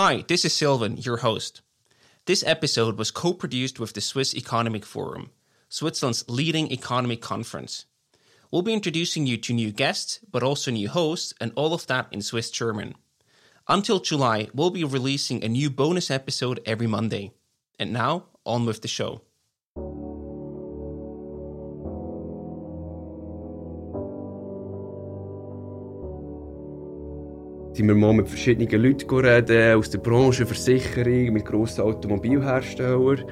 Hi, this is Sylvan, your host. This episode was co produced with the Swiss Economic Forum, Switzerland's leading economic conference. We'll be introducing you to new guests, but also new hosts, and all of that in Swiss German. Until July, we'll be releasing a new bonus episode every Monday. And now, on with the show. Sind wir mal mit verschiedenen Leuten reden, aus der Branche, Versicherung, mit grossen Automobilherstellern.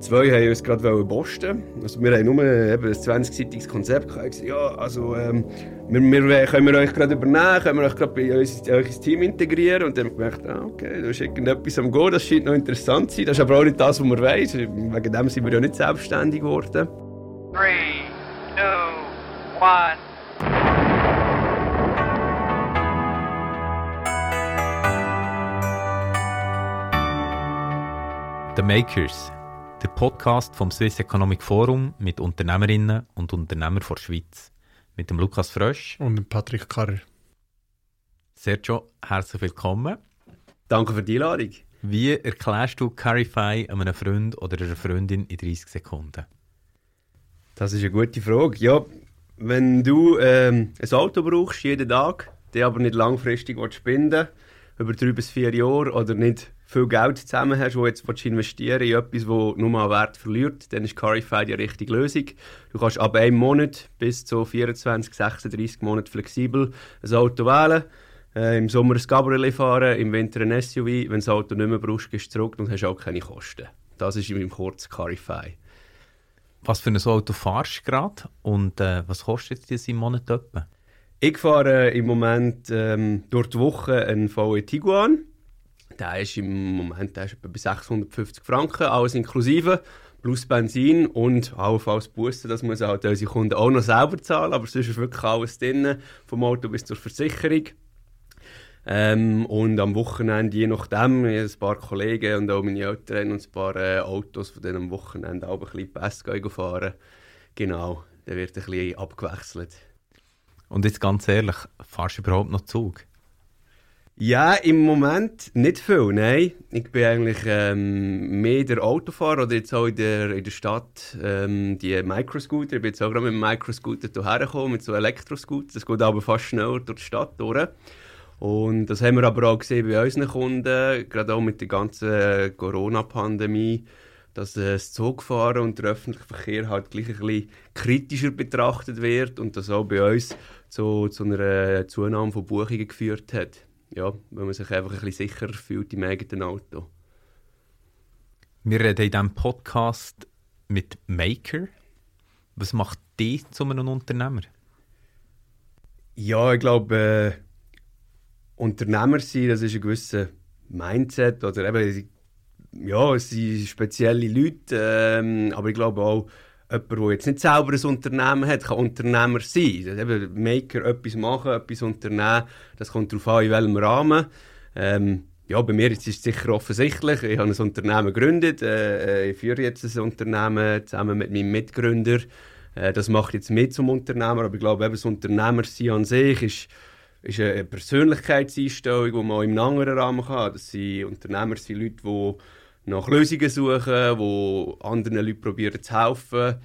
Zwei haben uns gerade bosten. Also wir haben nur eben ein 20-seitiges Konzept gehabt. Ja, also ähm, wir, wir, können wir euch gerade übernehmen, können wir euch gerade bei uns in euer Team integrieren. Und dann haben wir gedacht, ah, okay, da ist irgendetwas am Gehen, das scheint noch interessant zu sein. Das ist aber auch nicht das, was wir wollen. Wegen dem sind wir ja nicht selbstständig geworden. 3, 2, 1... The Makers, der Podcast vom Swiss Economic Forum mit Unternehmerinnen und Unternehmern der Schweiz. Mit dem Lukas Frösch und dem Patrick Karrer. Sergio, herzlich willkommen. Danke für die Einladung. Wie erklärst du Carify einem Freund oder einer Freundin in 30 Sekunden? Das ist eine gute Frage. Ja, wenn du ähm, ein Auto brauchst, jeden Tag, der aber nicht langfristig spenden über drei bis vier Jahre oder nicht viel Geld zusammen hast, wo jetzt investieren in etwas, das nur mal Wert verliert, dann ist Carify die richtige Lösung. Du kannst ab einem Monat bis zu 24, 36 Monaten flexibel ein Auto wählen. Äh, Im Sommer ein Cabriolet fahren, im Winter ein SUV. Wenn du das Auto nicht mehr brauchst, gehst du zurück und hast auch keine Kosten. Das ist in meinem kurzen Carify. Was für ein Auto fahrst du gerade und äh, was kostet das im Monat etwa? Ich fahre im Moment ähm, durch die Woche einen VW Tiguan der ist im Moment der ist etwa bei 650 Franken, alles inklusive, plus Benzin und allenfalls Bussen. Das muss halt unsere Kunden auch noch selber zahlen, aber sonst ist wirklich alles drin, vom Auto bis zur Versicherung. Ähm, und am Wochenende, je nachdem, ein paar Kollegen und auch meine Eltern und ein paar äh, Autos von denen am Wochenende auch ein bisschen Pass fahren. Genau, dann wird ein bisschen abgewechselt. Und jetzt ganz ehrlich, fahrst du überhaupt noch Zug? Ja, im Moment nicht viel, nein. Ich bin eigentlich ähm, mehr der Autofahrer oder jetzt auch in der, in der Stadt ähm, die Microscooter. Ich bin jetzt auch gerade mit dem Microscooter hierher gekommen, mit so Elektroscooter. Das geht aber fast schneller durch die Stadt durch. Und das haben wir aber auch gesehen bei unseren Kunden, gerade auch mit der ganzen Corona-Pandemie, dass das Zugfahren und der öffentliche Verkehr halt gleich ein bisschen kritischer betrachtet wird und das auch bei uns zu, zu einer Zunahme von Buchungen geführt hat ja, weil man sich einfach ein bisschen sicherer fühlt im eigenen Auto. Wir reden in diesem Podcast mit Maker. Was macht dich zu einem Unternehmer? Ja, ich glaube, äh, Unternehmer sein, das ist ein gewisser Mindset oder eben, ja, es sind spezielle Leute, ähm, aber ich glaube auch, jemand, der jetzt nicht selber ein Unternehmen hat, kann Unternehmer sein. Eben Maker etwas machen, etwas unternehmen, das kommt darauf an, in welchem Rahmen. Ähm, ja, bei mir ist es sicher offensichtlich. Ich habe ein Unternehmen gegründet. Äh, ich führe jetzt ein Unternehmen zusammen mit meinem Mitgründer. Äh, das macht jetzt mit zum Unternehmer, aber ich glaube, eben das Unternehmersein an sich ist, ist eine Persönlichkeitseinstellung, die man auch im anderen Rahmen kann. Das sind Unternehmer sind Leute, die nach Lösungen suchen, wo anderen Leuten probieren zu helfen,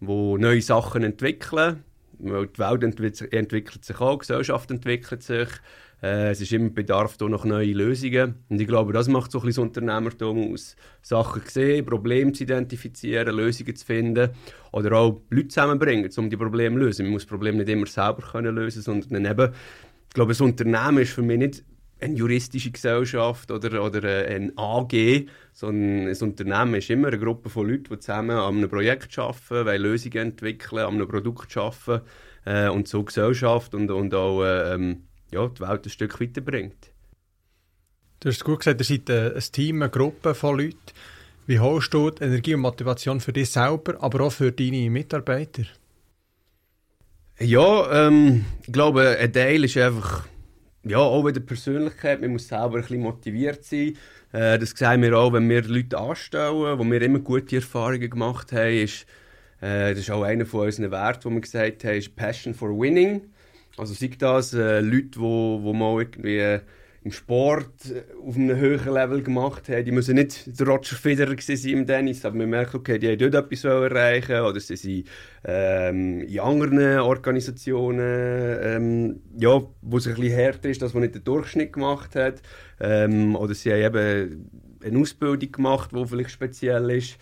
wo neue Sachen entwickeln. Weil die Welt entwickelt sich auch, die Gesellschaft entwickelt sich. Äh, es ist immer Bedarf da nach neuen Lösungen. Und ich glaube, das macht so ein bisschen das Unternehmertum aus. Sachen sehen, Probleme zu identifizieren, Lösungen zu finden oder auch Leute zusammenbringen, um die Probleme zu lösen. Man muss das Problem nicht immer selber können lösen, sondern eben, ich glaube, ein Unternehmen ist für mich nicht eine juristische Gesellschaft oder, oder äh, ein AG, sondern ein Unternehmen ist immer eine Gruppe von Leuten, die zusammen an einem Projekt arbeiten, wollen Lösungen entwickeln, an einem Produkt arbeiten äh, und so Gesellschaft und, und auch äh, ähm, ja, die Welt ein Stück weiterbringt. Du hast gut gesagt, ihr seid ein Team, eine Gruppe von Leuten. Wie holst du die Energie und Motivation für dich selber, aber auch für deine Mitarbeiter? Ja, ähm, ich glaube, ein Teil ist einfach ja, auch wieder Persönlichkeit, man muss selber ein bisschen motiviert sein. Äh, das sehen wir auch, wenn wir Leute anstellen, wo wir immer gute Erfahrungen gemacht haben, ist, äh, das ist auch einer von unseren Werten, wo wir gesagt haben, ist Passion for Winning. Also sei das äh, Leute, wo, wo mal irgendwie in im Sport äh, auf einem höheren Level gemacht haben. Die müssen nicht der Roger Federer sein im Tennis, aber man merkt, okay, die haben dort etwas erreichen oder sie sind ähm, in anderen Organisationen, ähm, ja, wo es ein bisschen härter ist, dass man nicht den Durchschnitt gemacht hat. Ähm, oder sie haben eben eine Ausbildung gemacht, die vielleicht speziell ist.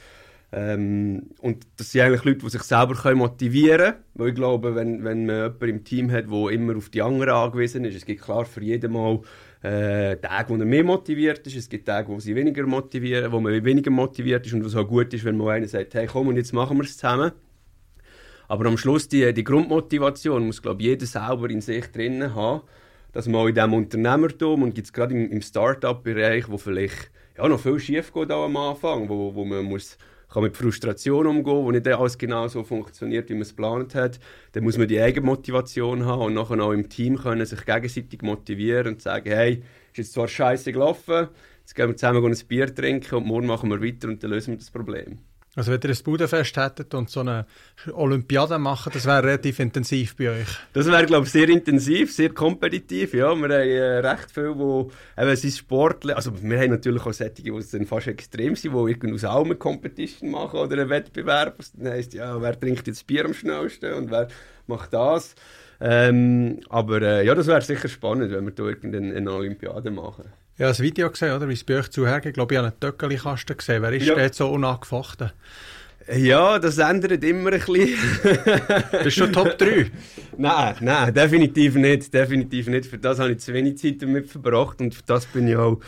Ähm, und das sind eigentlich Leute, die sich selber motivieren können. Weil ich glaube, wenn, wenn man jemanden im Team hat, der immer auf die anderen angewiesen ist, es gibt klar für jeden Mal äh, Tage, wo er mehr motiviert ist, es gibt Tage, wo sie weniger motivieren, wo man weniger motiviert ist und was auch gut ist, wenn man einer sagt, hey komm und jetzt machen wir es zusammen. Aber am Schluss die, die Grundmotivation muss glaube jeder selber in sich drinnen haben, dass man auch in diesem Unternehmertum und gibt es gerade im, im Start-up-Bereich, wo vielleicht ja, noch viel schief geht am Anfang, wo, wo man muss kann mit Frustration umgehen, wo nicht alles genau so funktioniert, wie man es geplant hat. Dann muss man die eigene Motivation haben und nachher auch im Team können sich gegenseitig motivieren und sagen, hey, ist jetzt zwar scheiße gelaufen, jetzt gehen wir zusammen ein Bier trinken und morgen machen wir weiter und dann lösen wir das Problem. Also wenn ihr ein Budenfest hättet und so eine Olympiade machen, das wäre relativ intensiv bei euch? Das wäre, glaube ich, sehr intensiv, sehr kompetitiv. Ja, wir haben äh, recht viel, wo eben sind Sportler, also wir haben natürlich auch solche, die dann fast extrem sind, die irgendwie aus allem eine Competition machen oder einen Wettbewerb. Das heisst, ja, wer trinkt jetzt Bier am schnellsten und wer macht das. Ähm, aber äh, ja, das wäre sicher spannend, wenn wir da irgendeine Olympiade machen. Ich habe ein Video gesehen, oder, wie es bei euch zuhergeht. Ich glaube, ich habe einen Töckeli-Kasten gesehen. Wer ist ja. der so unangefochten? Ja, das ändert immer ein bisschen. das ist schon Top 3? nein, nein, definitiv nicht. Definitiv nicht. Für das habe ich zu wenig Zeit damit verbracht und für das bin ich auch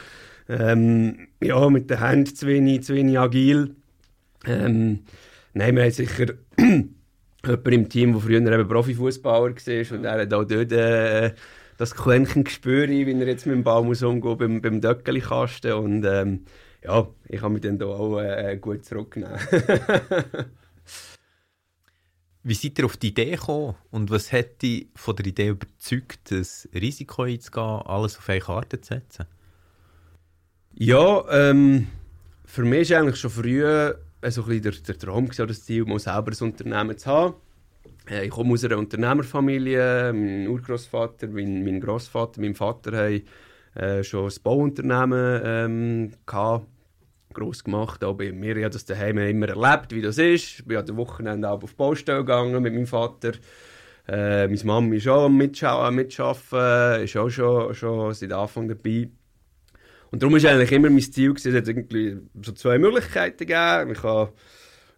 ähm, ja, mit den Händen zu wenig, zu wenig agil. Ähm, nein, wir haben sicher jemanden im Team, der früher eben Profifußballer war und er hat auch dort äh, das Quäntchen spüre, wie er jetzt mit dem Ball muss umgehen beim, beim Döckeli-Kasten. Und ähm, ja, ich kann mich dann da auch äh, gut zurücknehmen. wie seid ihr auf die Idee gekommen und was hat dich von der Idee überzeugt, das Risiko einzugehen, alles auf eine Karte zu setzen? Ja, ähm, für mich war eigentlich schon früh äh, so ein der, der Traum, das Ziel, mal selber ein Unternehmen zu haben. Äh, ich komme aus einer Unternehmerfamilie. Mein Urgroßvater, mein, mein Großvater, mein Vater haben äh, schon ein Bauunternehmen ähm, gehabt, gross gemacht. Aber bei mir habe das daheim immer erlebt, wie das ist. Ich bin den Wochenende auch auf die Baustelle gegangen mit meinem Vater. Äh, meine Mama ist auch am Mitschaffen, ist auch schon, schon seit Anfang dabei. Und darum war eigentlich immer mein Ziel, es hat irgendwie so zwei Möglichkeiten gegeben. Ich kann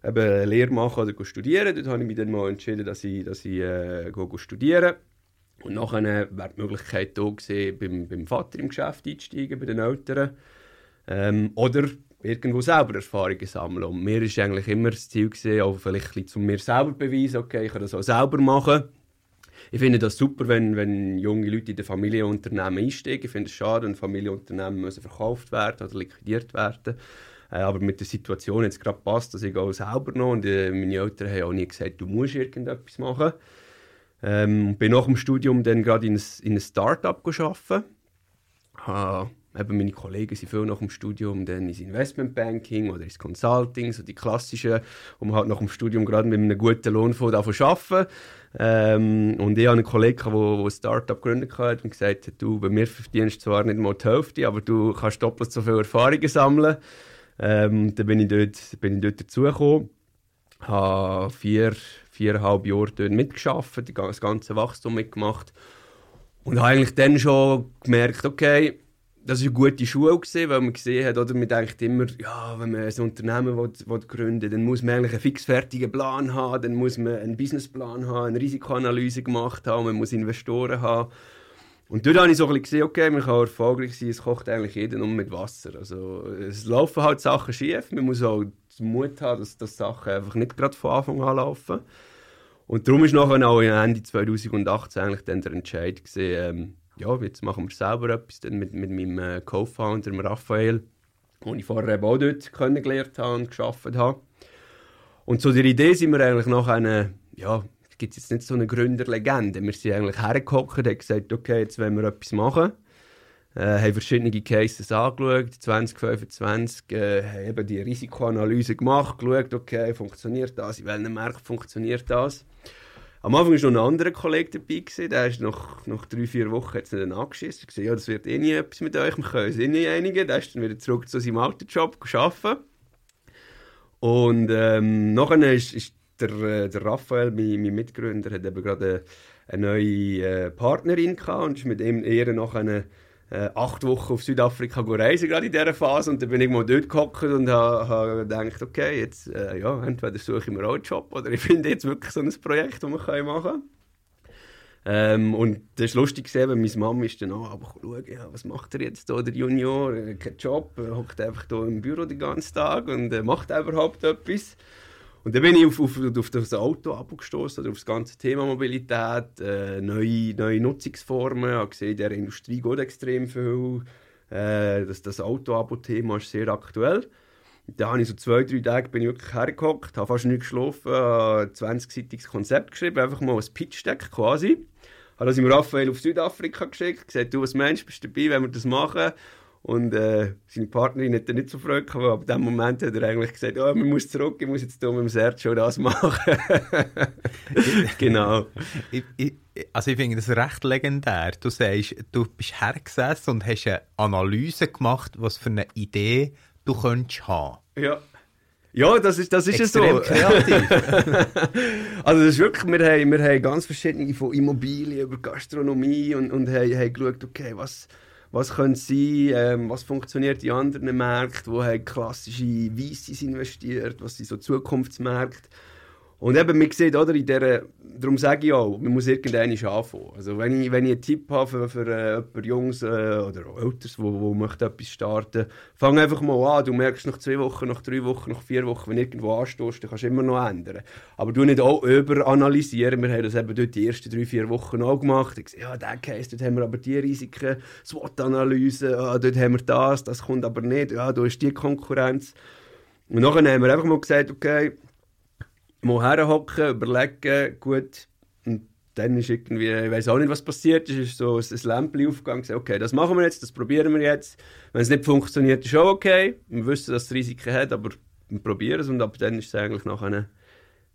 eben Lehre machen oder studieren. Dort habe ich mich dann mal entschieden, dass ich, dass ich äh, studieren Und nachher wäre die Möglichkeit da gewesen, beim, beim Vater im Geschäft einzusteigen, bei den Eltern. Ähm, oder irgendwo selber Erfahrungen sammeln. Und mir war eigentlich immer das Ziel, gewesen, auch vielleicht ein zu mir selber beweisen, okay, ich kann das auch selber machen. Ich finde das super, wenn, wenn junge Leute in den Familienunternehmen einsteigen. Ich finde es schade, wenn Familienunternehmen müssen verkauft werden oder liquidiert werden äh, aber mit der Situation jetzt gerade passt, dass ich auch selber noch und äh, meine Eltern haben auch nie gesagt, du musst irgendetwas machen. Ähm, bin nach dem Studium dann gerade in in ein Start-up arbeiten. Äh, eben meine Kollegen sind viel nach dem Studium dann ins Investmentbanking oder ins Consulting, so die klassischen, wo man halt nach dem Studium gerade mit einem guten Lohn von arbeiten ähm, Und ich habe einen Kollegen, der ein Start-up gegründet hat und gesagt hat, du, bei mir verdienst zwar nicht mal die Hälfte, aber du kannst doppelt so viele Erfahrungen sammeln. Ähm, dann bin ich dort, bin ich dort dazugekommen, habe vier, viereinhalb Jahre dort mitgearbeitet, das ganze Wachstum mitgemacht und habe eigentlich dann schon gemerkt, okay, das war eine gute Schule, gewesen, weil man gesehen hat, oder man denkt immer, ja, wenn man ein Unternehmen will, will gründen will, dann muss man eigentlich einen fixfertigen Plan haben, dann muss man einen Businessplan haben, eine Risikoanalyse gemacht haben, man muss Investoren haben. Und dort habe ich so ein bisschen gesehen, okay, man kann erfolgreich sein, es kocht eigentlich jeder nur mit Wasser. Also es laufen halt Sachen schief, man muss auch den Mut haben, dass, dass Sachen einfach nicht gerade von Anfang an laufen. Und darum ist nachher auch Ende 2018 eigentlich dann der Entscheid gesehen, ähm, ja, jetzt machen wir selber etwas dann mit, mit meinem äh, Co-Founder, Raphael, den ich vorher eben auch dort kennengelernt habe und gearbeitet habe. Und zu der Idee sind wir eigentlich nach einer, ja, gibt es jetzt nicht so eine Gründerlegende. Wir sind eigentlich hergehockt und haben gesagt, okay, jetzt wollen wir etwas machen. Äh, haben verschiedene Cases angeschaut, 2025, äh, haben eben die Risikoanalyse gemacht, geschaut, okay, funktioniert das, in welchem Markt funktioniert das. Am Anfang war noch ein anderer Kollege dabei, gewesen, der ist nach, nach drei, vier Wochen jetzt nicht angeschissen. Er ja, das wird eh nie etwas mit euch, wir können uns eh nicht einigen. Der ist dann wieder zurück zu seinem alten Job arbeiten. Und ähm, nachher ist, ist der, äh, der Raphael, mein, mein Mitgründer, hat eben gerade eine, eine neue äh, Partnerin gehabt und ist mit ihm eher nach einer äh, acht Wochen auf Südafrika reisen, gerade in dieser Phase. Und dann bin ich mal dort gehockt und habe ha gedacht, okay, jetzt, äh, ja, entweder suche ich mir auch einen Job oder ich finde jetzt wirklich so ein Projekt, das man machen kann. Ähm, und das ist lustig weil meine Mama ist dann auch, aber schauen, ja, was macht er jetzt da, der Junior, äh, kein Job, hockt einfach hier im Büro den ganzen Tag und äh, macht überhaupt etwas. Und dann bin ich auf, auf, auf das Auto abgestoßen, auf das ganze Thema Mobilität, äh, neue, neue Nutzungsformen. Ich habe in der Industrie geht extrem viel. Äh, das, das Auto-Abo-Thema ist sehr aktuell. Da habe ich so zwei, drei Tage bin ich wirklich hergehockt, habe fast nicht geschlafen, ein 20-seitiges Konzept geschrieben, einfach mal ein Pitch-Deck quasi. Habe das im Raphael auf Südafrika geschickt, gesagt, du als Mensch bist dabei, wenn wir das machen. Und äh, seine Partnerin hat dann nicht so Freude gehabt, aber ab dem Moment hat er eigentlich gesagt, oh, man muss zurück, ich muss jetzt hier mit dem Sergio das machen. genau. Ich, ich, also ich finde das recht legendär. Du sagst, du bist hergesessen und hast eine Analyse gemacht, was für eine Idee du könntest haben. Ja. Ja, das ist, das ist Extrem so. kreativ. also das ist wirklich, wir haben, wir haben ganz verschiedene von Immobilien über Gastronomie und, und haben, haben geschaut, okay, was was könnte sein, ähm, was funktioniert in anderen Märkten, wo haben klassische VCs investiert, was sind so Zukunftsmärkte. Und eben, man sieht, oder, in dieser, darum sage ich auch, man muss irgendwann anfangen. Also wenn ich, wenn ich einen Tipp habe für, für äh, jemanden Jungs äh, oder auch Älteres, wo, wo möchte etwas starten, fang einfach mal an. Du merkst nach zwei Wochen, nach drei Wochen, nach vier Wochen, wenn du irgendwo anstehst, dann kannst du immer noch ändern. Aber du nicht auch überanalysieren. Wir haben das eben dort die ersten drei, vier Wochen auch gemacht. Ich sage, ja, der Case, dort haben wir aber die Risiken, SWOT-Analyse, ja, dort haben wir das, das kommt aber nicht, ja, da ist die Konkurrenz. Und nachher haben wir einfach mal gesagt, okay, mal herhocken, überlegen, gut. Und dann ist irgendwie, ich weiß auch nicht, was passiert ist, ist so ein Lämpchen aufgegangen, okay, das machen wir jetzt, das probieren wir jetzt. Wenn es nicht funktioniert, ist auch okay. Wir wissen, dass es Risiken hat, aber wir probieren es und ab dann ist es eigentlich nachher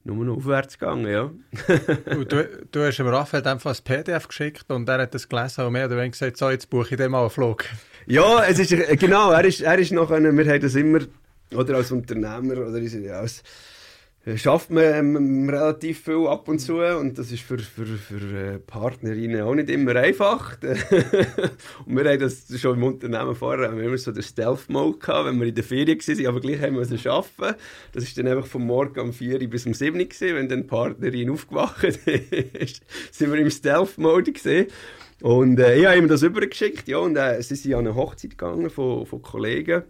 nur noch aufwärts gegangen, ja. und du, du hast dem Raphael einfach ein PDF geschickt und er hat das gelesen und mehr oder weniger gesagt, so, jetzt buche ich dem mal einen Flug. ja, es ist, genau, er ist, er ist nachher, wir haben das immer, oder als Unternehmer, oder als schafft man ähm, relativ viel ab und zu und das ist für, für, für äh, Partnerinnen auch nicht immer einfach. und wir haben das schon im Unternehmen vorher, haben wir immer so den Stealth-Mode gehabt, wenn wir in der Ferien waren, aber gleich haben wir es schaffen. Das ist dann einfach vom Morgen um 4 Uhr bis um 7 Uhr gewesen, wenn dann die Partnerin aufgewacht ist, sind wir im Stealth-Mode gesehen. Und äh, ich habe ihm das übergeschickt, ja, und äh, sie sind an eine Hochzeit gegangen von, von Kollegen.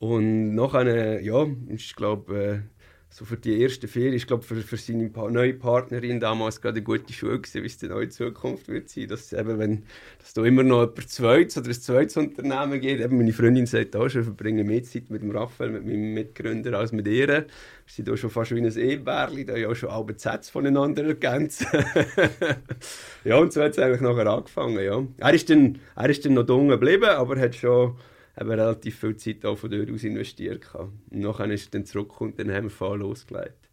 Und nachher, ja, ich glaube, äh, so für die erste Ferien, ich glaube für, für seine pa neue Partnerin damals gerade eine gute Schule gewesen, wie es die neue Zukunft wird sein, dass eben, wenn dass da immer noch jemand zweites oder ein zweites Unternehmen geht, eben meine Freundin sagt auch schon, verbringen mehr Zeit mit dem Raphael, mit meinem Mitgründer, als mit ihr. Sind da schon fast wie ein Ehebärli, da ja auch schon alle Sätze voneinander ergänzen. ja, und so hat es eigentlich nachher angefangen, ja. Er ist dann, er ist dann noch dumm geblieben, aber hat schon haben relativ viel Zeit auch von dort aus investiert. Und nachher ist er dann zurückgekommen und dann haben wir voll losgelegt.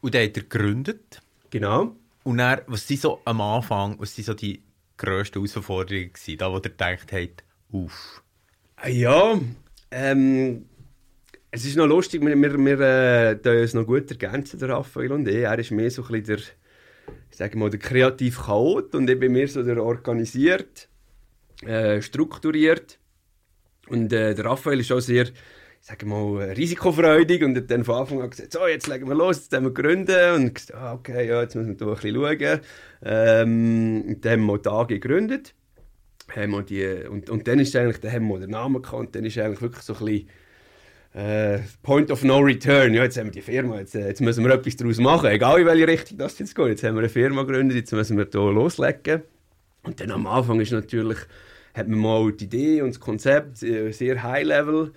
Und dann hat er gegründet. Genau. Und dann, was sind so am Anfang, was sind so die grössten Herausforderungen gewesen, da wo ihr gedacht habt, uff? Ah, ja, ähm, es ist noch lustig, wir, wir, wir äh, uns noch gut ergänzen, der Raphael und ich. Er ist mehr so ein bisschen der, ich sage mal, der kreative Chaot und ich bin mehr so der organisiert, äh, strukturiert. Und äh, der Raphael ist auch sehr, ich sage mal, risikofreudig und hat dann von Anfang an gesagt, so, jetzt legen wir los, jetzt haben wir gründen. Und gesagt, ah, okay, ja, jetzt müssen wir da ein bisschen schauen. Ähm, dann haben wir Tage gegründet. Haben wir die, und, und dann ist eigentlich, dann haben wir den Namen gekannt, dann ist eigentlich wirklich so ein bisschen äh, Point of No Return. Ja, jetzt haben wir die Firma, jetzt, äh, jetzt müssen wir etwas daraus machen. Egal in welche Richtung das jetzt geht. Jetzt haben wir eine Firma gegründet, jetzt müssen wir hier loslegen. Und dann am Anfang ist natürlich hat man mal die Idee und das Konzept äh, sehr high-level.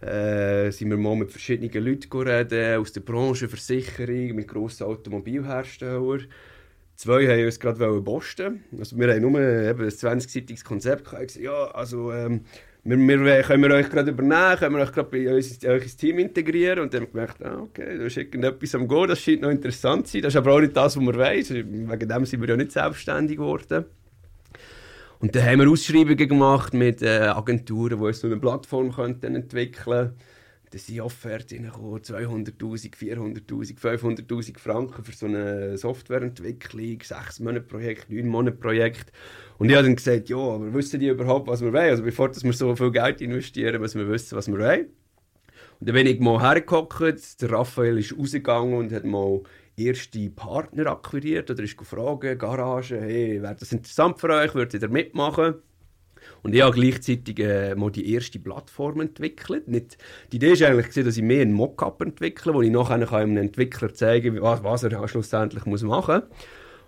Äh, sind wir mal mit verschiedenen Leuten reden, aus der Branche, Versicherung, mit grossen Automobilherstellern. Zwei haben uns gerade posten. Also wir haben nur eben ein 20-seitiges Konzept gehabt. Ja, also ähm, wir, wir, können wir euch gerade übernehmen, können wir euch gerade bei uns in euer Team integrieren und dann haben wir gemerkt, ah, okay, da ist irgendetwas am Gehen, das scheint noch interessant zu sein, das ist aber auch nicht das, was wir wollen, wegen dem sind wir ja nicht selbstständig geworden. Und dann haben wir Ausschreibungen gemacht mit äh, Agenturen, die so eine Plattform könnten entwickeln könnten da sind Offerten reingekommen, 200'000, 400'000, 500'000 Franken für so eine Softwareentwicklung, 6 Monate Projekt, 9 Monate Projekt. Und ich habe dann gesagt, ja, aber wissen die überhaupt, was wir wollen? Also bevor dass wir so viel Geld investieren, müssen wir wissen, was wir wollen. Und dann bin ich mal hergehockt, der Raphael ist rausgegangen und hat mal erste Partner akquiriert oder ist gefragt, Garage, hey, wäre das interessant für euch, würdet ihr da mitmachen? Und ich habe gleichzeitig äh, mal die erste Plattform entwickelt. Nicht, die Idee war eigentlich, dass ich mehr einen Mockup entwickle, wo ich nachher einem Entwickler zeigen kann, was, was er schlussendlich muss machen muss.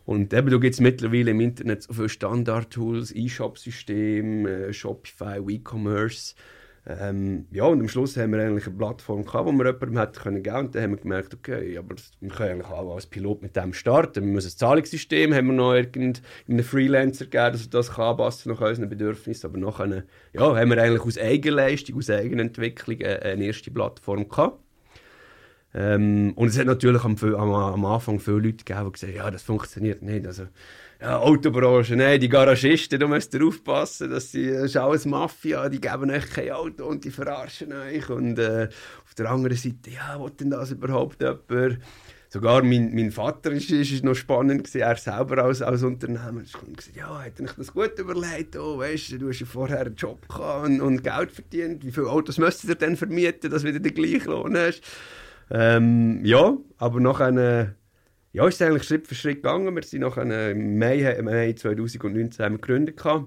Und eben, da gibt es mittlerweile im Internet so viele Standard-Tools, E-Shop-System, äh, Shopify, WeCommerce. Ähm, ja, und am Schluss haben wir eigentlich eine Plattform gehabt, wo wir jemandem hätten können geben und dann haben wir gemerkt, okay, aber wir können eigentlich auch als Pilot mit dem starten. Wir müssen ein Zahlungssystem, haben wir noch irgendeinen Freelancer gegeben, dass das kann anpassen nach unseren Bedürfnissen, aber nachher, ja, haben wir eigentlich aus Eigenleistung, aus Eigenentwicklung eine, eine erste Plattform gehabt. Ähm, und es hat natürlich am, am, am Anfang viele Leute gegeben, die gesagt haben, ja, das funktioniert nicht. Also, ja, Autobranche, nein, die Garagisten, da müsst ihr aufpassen, dass sie, das ist alles Mafia, die geben euch kein Auto und die verarschen euch. Und äh, auf der anderen Seite, ja, was denn das überhaupt jemand? Sogar mein, mein Vater ist, ist, noch spannend gewesen, er selber als, als Unternehmer. Er hat gesagt, ja, hätte ich das gut überlegt, oh, weißt du, du hast ja vorher einen Job gehabt und, und Geld verdient, wie viele Autos müsstet ihr denn vermieten, dass du wieder den gleichen Lohn hast? Ähm, ja, aber nach einer ja, ist es eigentlich Schritt für Schritt gegangen. Wir sind nach einem, im Mai, Mai 2019 haben wir gegründet. Wir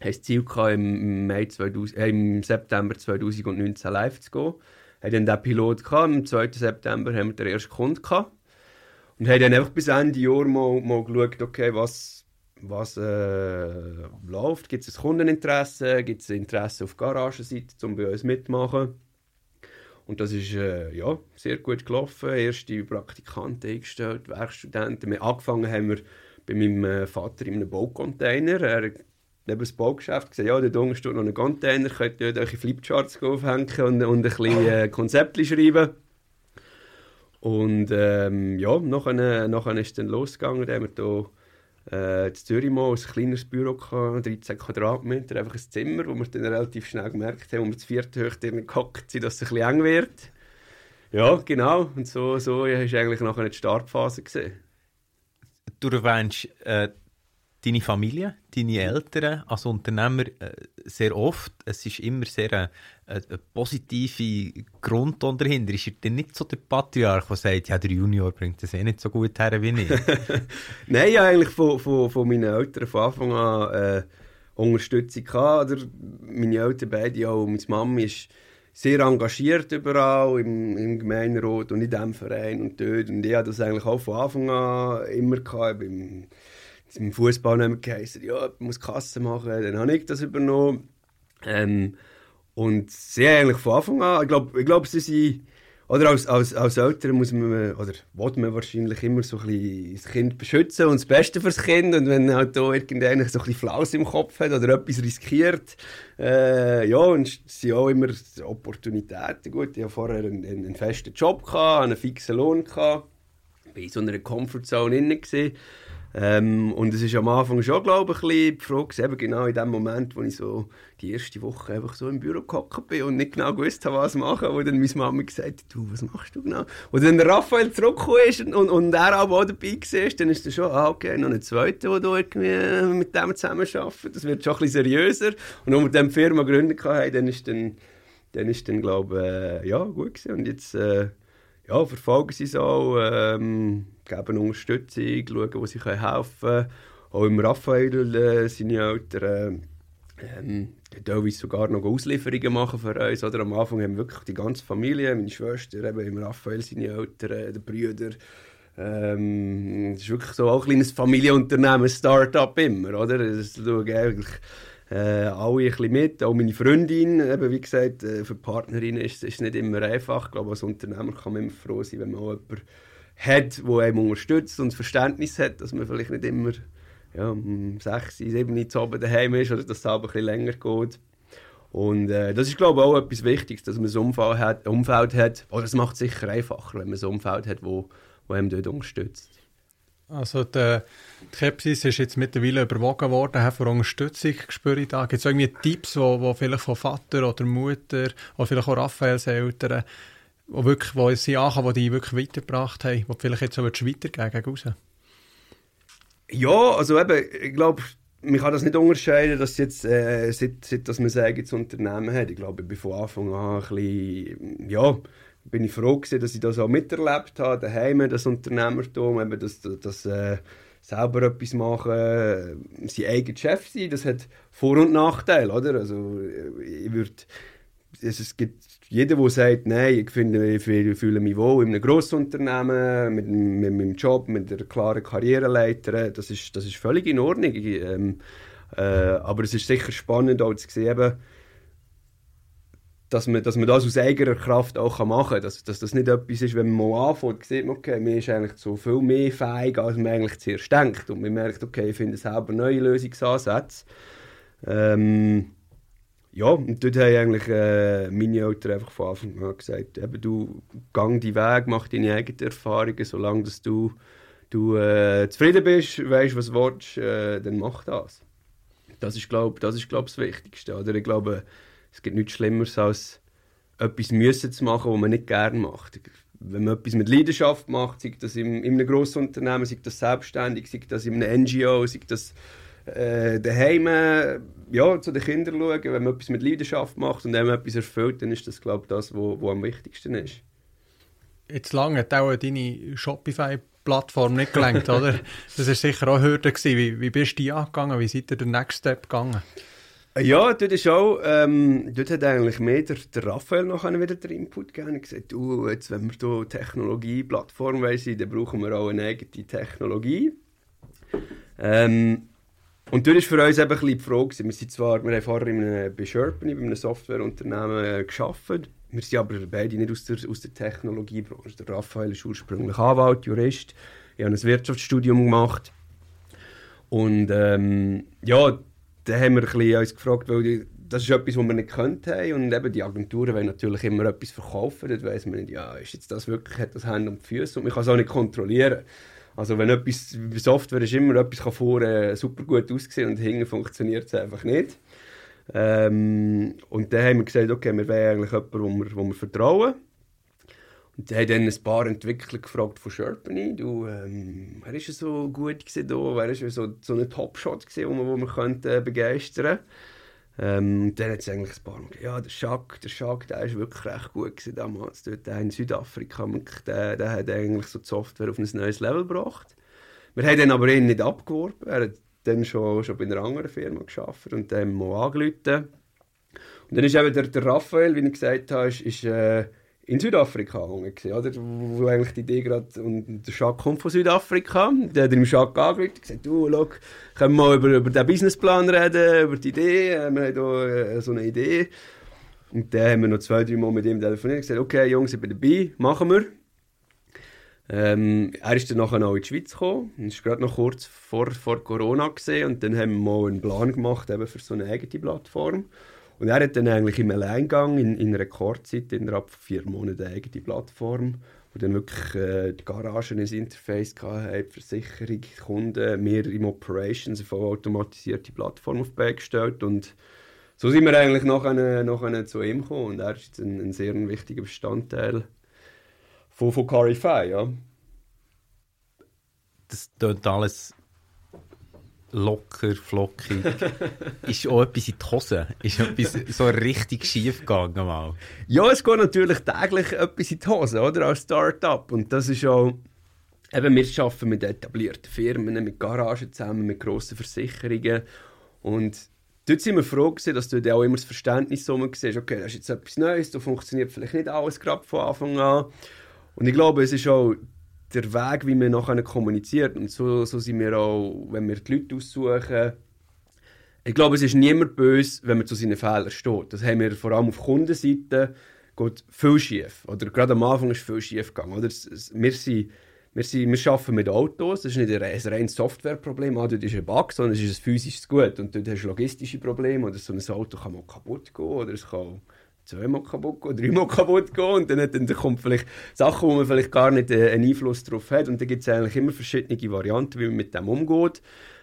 das Ziel, gehabt, im, Mai 2000, äh, im September 2019 live zu gehen. Hatten dann den Pilot. Gehabt. Am 2. September haben wir den ersten Kunden. Gehabt. Und haben dann einfach bis Ende Jahr mal, mal geschaut, okay, was, was äh, läuft. Gibt es ein Kundeninteresse? Gibt es Interesse auf Garagenseite, um bei uns mitzumachen? Und das ist äh, ja, sehr gut gelaufen. Erste Praktikanten eingestellt, Werkstudenten. Wir angefangen haben wir bei meinem äh, Vater in einem Baucontainer. Er hat neben das Baugeschäft gesagt, ja, da unten steht noch ein Container, könnt ihr euch Flipcharts aufhängen und, und ein bisschen äh, Konzepte schreiben. Und ähm, ja, nachher, nachher ist es dann losgegangen. Da haben wir hier äh, in Zürich mal ein kleines Büro gehabt, 13 Quadratmeter, einfach ein Zimmer, wo wir dann relativ schnell gemerkt haben, wo wir zu viert hoch drinnen gehockt sind, dass es ein bisschen eng wird. Ja, genau. Und so, so ist eigentlich nachher die Startphase gesehen. Du erwähnst äh, deine Familie, deine Eltern als Unternehmer äh, sehr oft. Es ist immer sehr eine, eine positive Grundton dahinter. Ist er denn nicht so der Patriarch, der sagt, ja, der Junior bringt das eh nicht so gut her wie ich? Nein, ja, eigentlich von, von, von meinen Eltern von Anfang an äh, Unterstützung gehabt. Oder meine Eltern beide auch, meine Mama ist sehr engagiert überall im, im Gemeinderat und in diesem Verein und dort. Und ich hatte das eigentlich auch von Anfang an immer gehabt. Beim, im Fußball nicht mehr geheißen, ja, man muss Kasse machen, dann habe ich das übernommen. Ähm, und sie eigentlich von Anfang an, ich glaube, ich glaub, sie sind, oder als, als, als Eltern muss man, oder will man wahrscheinlich immer so ein bisschen das Kind beschützen und das Beste fürs Kind. Und wenn halt da irgendeiner so ein bisschen Flaus im Kopf hat oder etwas riskiert, äh, ja, und es sind auch immer Opportunitäten. Gut, ich hatte vorher einen, einen festen Job, gehabt, einen fixen Lohn, gehabt, war in so einer Comfortzone drin. Gewesen. Ähm, und es ist am Anfang schon, glaube ich, ein bisschen die Frage, eben genau in dem Moment, wo ich so die erste Woche einfach so im Büro gehockt bin und nicht genau gewusst habe, was machen, wo dann meine Mama gesagt hat, du, was machst du genau? Und dann Raphael zurückgekommen ist und, und er auch dabei war, dann ist er schon, ah, okay, noch ein zweiter, der irgendwie mit dem zusammenarbeitet, das wird schon ein bisschen seriöser. Und als wir dann die Firma gegründet haben, dann ist dann, dann, ist dann glaube ich, äh, ja, gut gewesen. Und jetzt, äh, ja, verfolgen sie es auch, ähm, geben Unterstützung, schauen, wo sie helfen können. Auch im Raphael, äh, seine Eltern, äh, ähm, teilweise sogar noch Auslieferungen machen für uns. Oder am Anfang haben wir wirklich die ganze Familie, meine Schwester, eben im Raphael, seine Eltern, äh, die Brüder. Ähm, ist wirklich so auch ein kleines Familienunternehmen, ein Start-up immer, oder? Das schauen eigentlich äh, alle ein bisschen mit, auch meine Freundin, eben wie gesagt, äh, für Partnerinnen ist es nicht immer einfach. Ich glaube, als Unternehmer kann man immer froh sein, wenn man auch jemanden hat, der einem unterstützt und Verständnis hat, dass man vielleicht nicht immer ja, um 6, 7 Uhr oben daheim ist oder dass es aber ein bisschen länger geht. Und äh, das ist, glaube ich, auch etwas Wichtiges, dass man ein Umfeld hat, Umfeld hat. Oder es macht es sicher einfacher, wenn man ein Umfeld hat, wo, wo einem dort unterstützt. Also die Skepsis ist jetzt mittlerweile überwogen worden, von Unterstützung ich da. Gibt es irgendwie Tipps, wo, wo vielleicht von Vater oder Mutter oder vielleicht auch Raphaels Eltern, wo, wirklich, wo sie ankommen, die die wirklich weitergebracht haben, wo vielleicht jetzt so weitergeben gegen raus? Ja, also eben, ich glaube, man kann das nicht unterscheiden, dass jetzt, äh, seit, seit dass man ein eigenes Unternehmen hat. Ich glaube, ich bin von Anfang an ein bisschen, ja, bin ich froh gewesen, dass ich das auch miterlebt habe, daheim, das Unternehmertum, eben das, das, das äh, selber etwas machen, äh, sein eigener Chef sein, das hat Vor- und Nachteile, oder? Also ich würde, es gibt jeder, der sagt, nein, ich, finde, ich fühle mich wohl in einem Grossunternehmen, mit, mit meinem Job, mit einer klaren Karriereleiter, das ist, das ist völlig in Ordnung. Ähm, äh, aber es ist sicher spannend auch zu sehen, dass man, dass man das aus eigener Kraft auch machen kann. Dass, dass das nicht etwas ist, wenn man mal anfängt, sieht man, okay, man ist eigentlich so viel mehr fähig, als man eigentlich zuerst denkt. Und man merkt, okay, ich finde selber neue Lösungsansätze. Ähm, ja, und dort haben eigentlich äh, meine Eltern einfach von Anfang an gesagt, eben, du gang die Weg, mach deine eigenen Erfahrungen, solange dass du, du äh, zufrieden bist, weißt, was du willst, äh, dann mach das. Das ist, glaube das, ist, glaub, das Wichtigste. Oder? Ich glaube, es gibt nichts Schlimmeres, als etwas müssen zu machen, was man nicht gerne macht. Wenn man etwas mit Leidenschaft macht, sei das in, in einem grossen Unternehmen, sei das selbstständig, sei das in einem NGO, sei das äh, daheim ja, zu den Kindern schauen, wenn man etwas mit Leidenschaft macht und einem etwas erfüllt, dann ist das, glaube ich, das, was am wichtigsten ist. Jetzt lange hat auch deine Shopify-Plattform nicht gelenkt, oder? Das war sicher auch Hürde. Wie, wie bist du die angegangen? Wie seid ihr den Next Step gegangen? Ja, dort ist auch, ähm, dort hat eigentlich mehr der, der Raphael noch wieder den Input gegeben. Er gesagt, du, jetzt, wenn wir hier Technologie-Plattform sein, dann brauchen wir auch eine eigene Technologie. Ähm, und dort war für uns eben bisschen die Frage, wir sind zwar, wir haben vorher in einem, bei Sherpany, bei einem Softwareunternehmen äh, gearbeitet, wir sind aber beide nicht aus der, aus der Technologiebranche. Der Raphael ist ursprünglich Anwalt, Jurist, ich habe ein Wirtschaftsstudium gemacht. Und ähm, ja, da haben wir ein uns gefragt, weil die, das ist etwas, was wir nicht können und eben die Agenturen wollen natürlich immer etwas verkaufen, dort weiss man nicht, ja, ist jetzt das wirklich, hat das Hände und Füße? Und man kann es auch nicht kontrollieren. Also wenn etwas, Software ist immer, etwas kann vorher super gut aussehen und hinten funktioniert es einfach nicht. Ähm, und dann haben wir gesagt, okay, wir wollen eigentlich jemanden, wo wir, wir vertrauen. Und dann haben dann ein paar Entwickler gefragt von Sherpany, du, ähm, wer ist so gut gewesen? Wer ist so, so ein Top-Shot gewesen, wo wir, wo wir könnten, äh, begeistern ähm, dann hat es eigentlich ein paar Mal gesagt, ja, der Schack, der Schack, der ist wirklich recht gut gewesen damals. Dort in Südafrika, der, der hat eigentlich so die Software auf ein neues Level gebracht. Wir haben ihn aber nicht abgeworben. Er hat dann schon, schon bei einer anderen Firma geschafft und dann mal angerufen. Und dann ist eben der, der Raphael, wie ich gesagt habe, ist, ist äh, in Südafrika gewesen, oder? Wo eigentlich die Idee gerade, und der Jacques kommt von Südafrika, der hat ihm Jacques angerufen und gesagt, du, schau, können wir mal über, über den Businessplan reden, über die Idee, wir haben hier äh, so eine Idee. Und dann haben wir noch zwei, drei Mal mit ihm telefoniert und gesagt, okay, Jungs, ich bin dabei, machen wir. Ähm, er ist dann nachher auch in die Schweiz gekommen, das war gerade noch kurz vor, vor Corona gesehen und dann haben wir mal einen Plan gemacht eben für so eine eigene Plattform. Und er hat dann eigentlich im Alleingang in, in Rekordzeit innerhalb von vier Monaten eine eigene Plattform, wo dann wirklich äh, die Garagen ein Interface hatte, die Versicherung, Kunden, mehr im Operations, eine vollautomatisierte Plattform auf die Beine gestellt und so sind wir eigentlich nachher, nachher zu ihm gekommen und er ist jetzt ein, ein sehr wichtiger Bestandteil von, von Carify, ja. Das tut alles locker, flockig. ist auch etwas in die Hose? Ist etwas so richtig schief gegangen mal? Ja, es geht natürlich täglich etwas in die Hose, oder? Als Start-up. Und das ist auch... Eben, wir arbeiten mit etablierten Firmen, mit Garagen zusammen, mit grossen Versicherungen. Und dort sind wir froh gewesen, dass du auch immer das Verständnis so siehst, okay, das ist jetzt etwas Neues, da funktioniert vielleicht nicht alles gerade von Anfang an. Und ich glaube, es ist auch der Weg, wie man nachher kommuniziert. Und so, so sind wir auch, wenn wir die Leute aussuchen. Ich glaube, es ist niemand böse, wenn man zu seinen Fehlern steht. Das haben wir vor allem auf Kundenseite geht viel schief. Oder gerade am Anfang ist viel schief gegangen. Oder? Wir sind wir, sind, wir arbeiten mit Autos, das ist nicht ein reines Softwareproblem, ah, dort ist ein Bug, sondern es ist ein physisches Gut. Und dort hast du logistische Probleme, oder so ein Auto kann mal kaputt gehen, oder es kann zweimal kaputt gehen, dreimal kaputt gehen, und dann, dann, kommt vielleicht Sachen, wo man vielleicht gar nicht äh, einen Einfluss darauf hat. Und dann gibt es eigentlich immer verschiedene Varianten, wie man mit dem umgeht.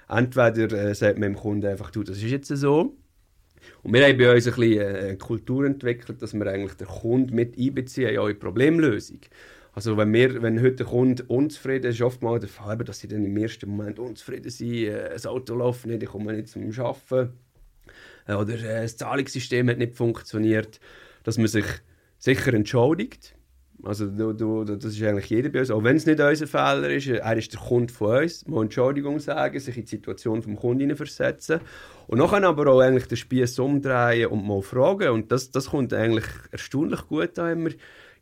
Entweder äh, sagt man dem Kunden einfach, du, das ist jetzt so, und wir haben bei uns ein bisschen äh, eine Kultur entwickelt, dass wir eigentlich den Kunden mit einbeziehen in eure Problemlösung. Also wenn, wir, wenn heute der Kunde unzufrieden ist, oftmals der Fall, dass sie dann im ersten Moment unzufrieden sind, äh, das Auto läuft nicht, ich komme nicht zum Arbeiten oder äh, das Zahlungssystem hat nicht funktioniert, dass man sich sicher entschuldigt. Also du, du, das ist eigentlich jeder bei uns, auch wenn es nicht unser Fehler ist, er ist der Kunde von uns, mal Entschuldigung sagen, sich in die Situation des Kunden versetzen und nachher aber auch eigentlich den Spieß umdrehen und mal fragen und das, das kommt eigentlich erstaunlich gut an immer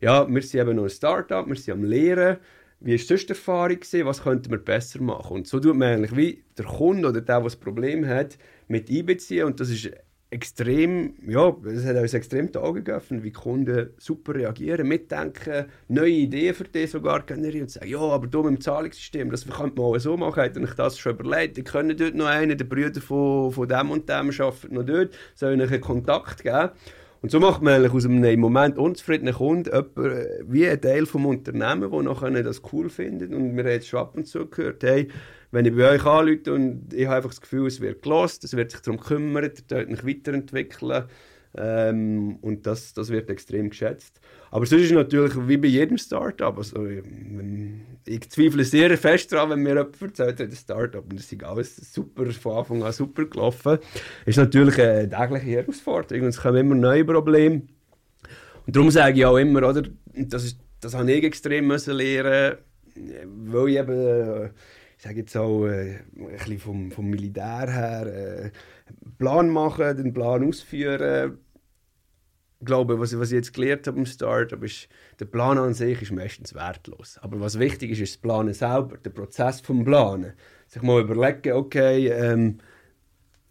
ja, wir sind eben noch ein Start-up, wir sind am Lehren. Wie war sonst die Erfahrung? Gewesen? Was könnten wir besser machen? Und so tut man eigentlich wie der Kunde oder der, der das Problem hat, mit einbeziehen. Und das ist extrem, ja, es hat uns extrem die Augen geöffnet, wie die Kunden super reagieren, mitdenken, neue Ideen für dich sogar generieren und sagen, ja, aber du mit dem Zahlungssystem, das könnte man auch so machen, hätte ich das schon überlegt, ich können dort noch einen, der Brüder von, von dem und dem arbeitet noch dort, soll ich einen Kontakt geben. Und so macht man eigentlich aus einem im Moment unzufriedenen Kunden jemand, äh, wie ein Teil vom Unternehmen, der nachher das cool findet. Und wir haben jetzt schon ab und zu gehört, hey, wenn ich bei euch anrufe und ich habe einfach das Gefühl, es wird gelost, es wird sich darum kümmern, ihr könnt mich weiterentwickeln, ähm, und das, das wird extrem geschätzt. Aber sonst ist es natürlich wie bei jedem Startup. Also, ähm, ich zweifle sehr fest daran, wenn mir jemand erzählt hat, ein Startup, und das ist alles super, von Anfang an super gelaufen, ist natürlich eine tägliche Herausforderung und es kommen immer neue Probleme. Und darum sage ich auch immer, oder, das, ist, das habe ich extrem müssen lernen, weil ich eben, ich sage jetzt auch, äh, ein bisschen vom, vom Militär her, äh, Plan machen, den Plan ausführen, glaube, was, was ich jetzt gelernt habe im Startup, ist, der Plan an sich ist meistens wertlos. Aber was wichtig ist, ist das Planen selber, der Prozess vom Planen. Sich mal überlegen, okay, ähm,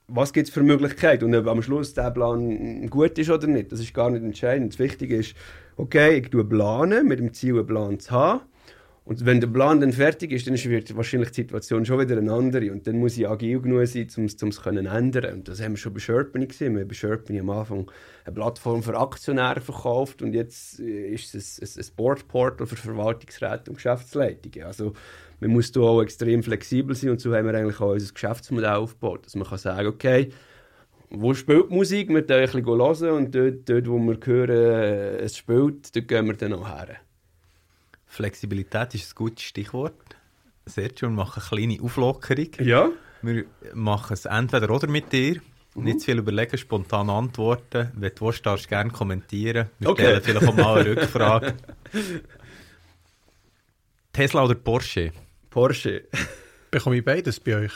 was gibt es für Möglichkeiten und ob am Schluss der Plan gut ist oder nicht, das ist gar nicht entscheidend. Das Wichtige ist, okay, ich plane mit dem Ziel, einen Plan zu haben und wenn der Plan dann fertig ist, dann wird wahrscheinlich die Situation schon wieder eine andere. Und dann muss ich agil genug sein, um es zu ändern. Und das haben wir schon bei Sherpany gesehen. Wir haben bei Sherpany am Anfang eine Plattform für Aktionäre verkauft und jetzt äh, ist es ein, ein Boardportal für Verwaltungsräte und Geschäftsleitungen. Also man muss da auch extrem flexibel sein und so haben wir eigentlich auch unser Geschäftsmodell aufgebaut, dass man kann sagen, okay, wo spielt Musik, wir können ein bisschen hören und dort, dort, wo wir hören, äh, es spielt, dort gehen wir dann auch her. Flexibilität ist ein gutes Stichwort. Sergio, wir machen eine kleine Auflockerung. Ja. Wir machen es entweder oder mit dir. Mhm. Nicht zu viel überlegen, spontan antworten. Wenn du willst, darfst du gerne kommentieren. Wir okay. stellen vielleicht auch mal eine Rückfrage. Tesla oder Porsche? Porsche. Bekomme ich beides bei euch?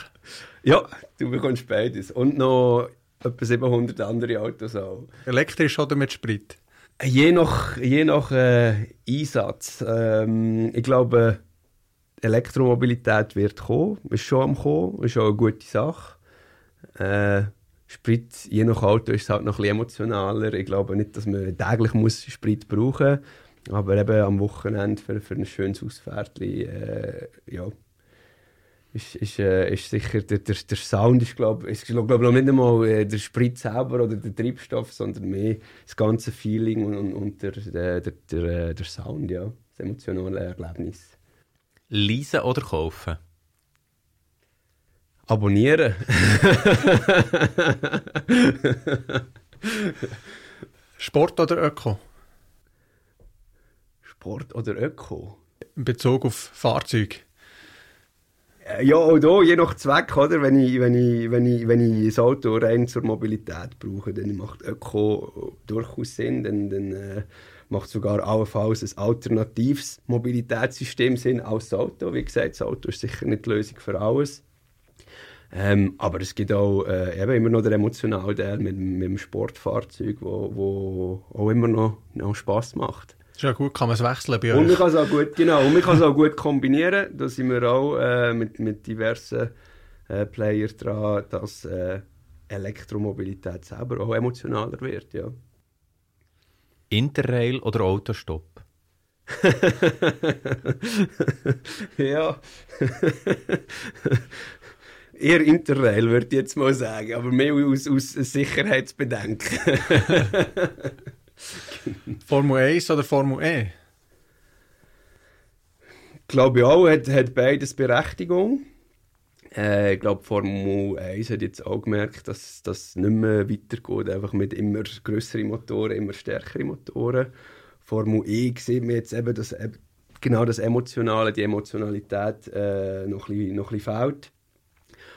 Ja, du bekommst beides. Und noch etwa 700 andere Autos auch. Elektrisch oder mit Sprit? Je nach, je nach äh, Einsatz. Ähm, ich glaube, Elektromobilität wird kommen, ist schon am kommen, ist auch eine gute Sache. Äh, Sprit, je nach Auto ist es halt noch ein bisschen emotionaler. Ich glaube nicht, dass man täglich muss Sprit brauchen muss, aber eben am Wochenende für, für ein schönes Ausfährtchen, äh, ja, ist, ist, äh, ist sicher der, der, der Sound ist glaube ich glaub, glaub, nicht einmal äh, der Sprit selber oder der Treibstoff, sondern mehr das ganze Feeling und, und, und der, der, der, der, äh, der Sound, ja, das emotionale Erlebnis. Leisen oder kaufen? Abonnieren. Sport oder Öko? Sport oder Öko? In Bezug auf Fahrzeuge? Äh, ja, auch hier, je nach Zweck, oder? Wenn ich, wenn ich, wenn ich, wenn ich das Auto rein zur Mobilität brauche, dann macht Öko durchaus Sinn, dann, dann äh, macht sogar allenfalls ein alternatives Mobilitätssystem Sinn als das Auto. Wie gesagt, das Auto ist sicher nicht die Lösung für alles. Ähm, aber es gibt auch äh, eben immer noch den emotionalen Teil mit, mit dem Sportfahrzeug, wo, wo auch immer noch, noch Spass macht. Ist ja gut, kann man es wechseln bei Und man euch. kann es auch gut, genau, und man kann es auch gut kombinieren. Da sind wir auch äh, mit, mit diversen äh, Playern dran, dass äh, Elektromobilität selber auch emotionaler wird, ja. Interrail oder Autostopp? ja. Eher Interrail, würde ich jetzt mal sagen, aber mehr aus, aus Sicherheitsbedenken. Formel 1 oder Formel E? glaube ich auch, hat, hat beides Berechtigung. Äh, ich glaube, Formel 1 hat jetzt auch gemerkt, dass das nicht mehr weitergeht, einfach mit immer größeren Motoren, immer stärkeren Motoren. Formel E sieht man jetzt eben, dass genau das Emotionale, die Emotionalität äh, noch, ein bisschen, noch ein bisschen fehlt.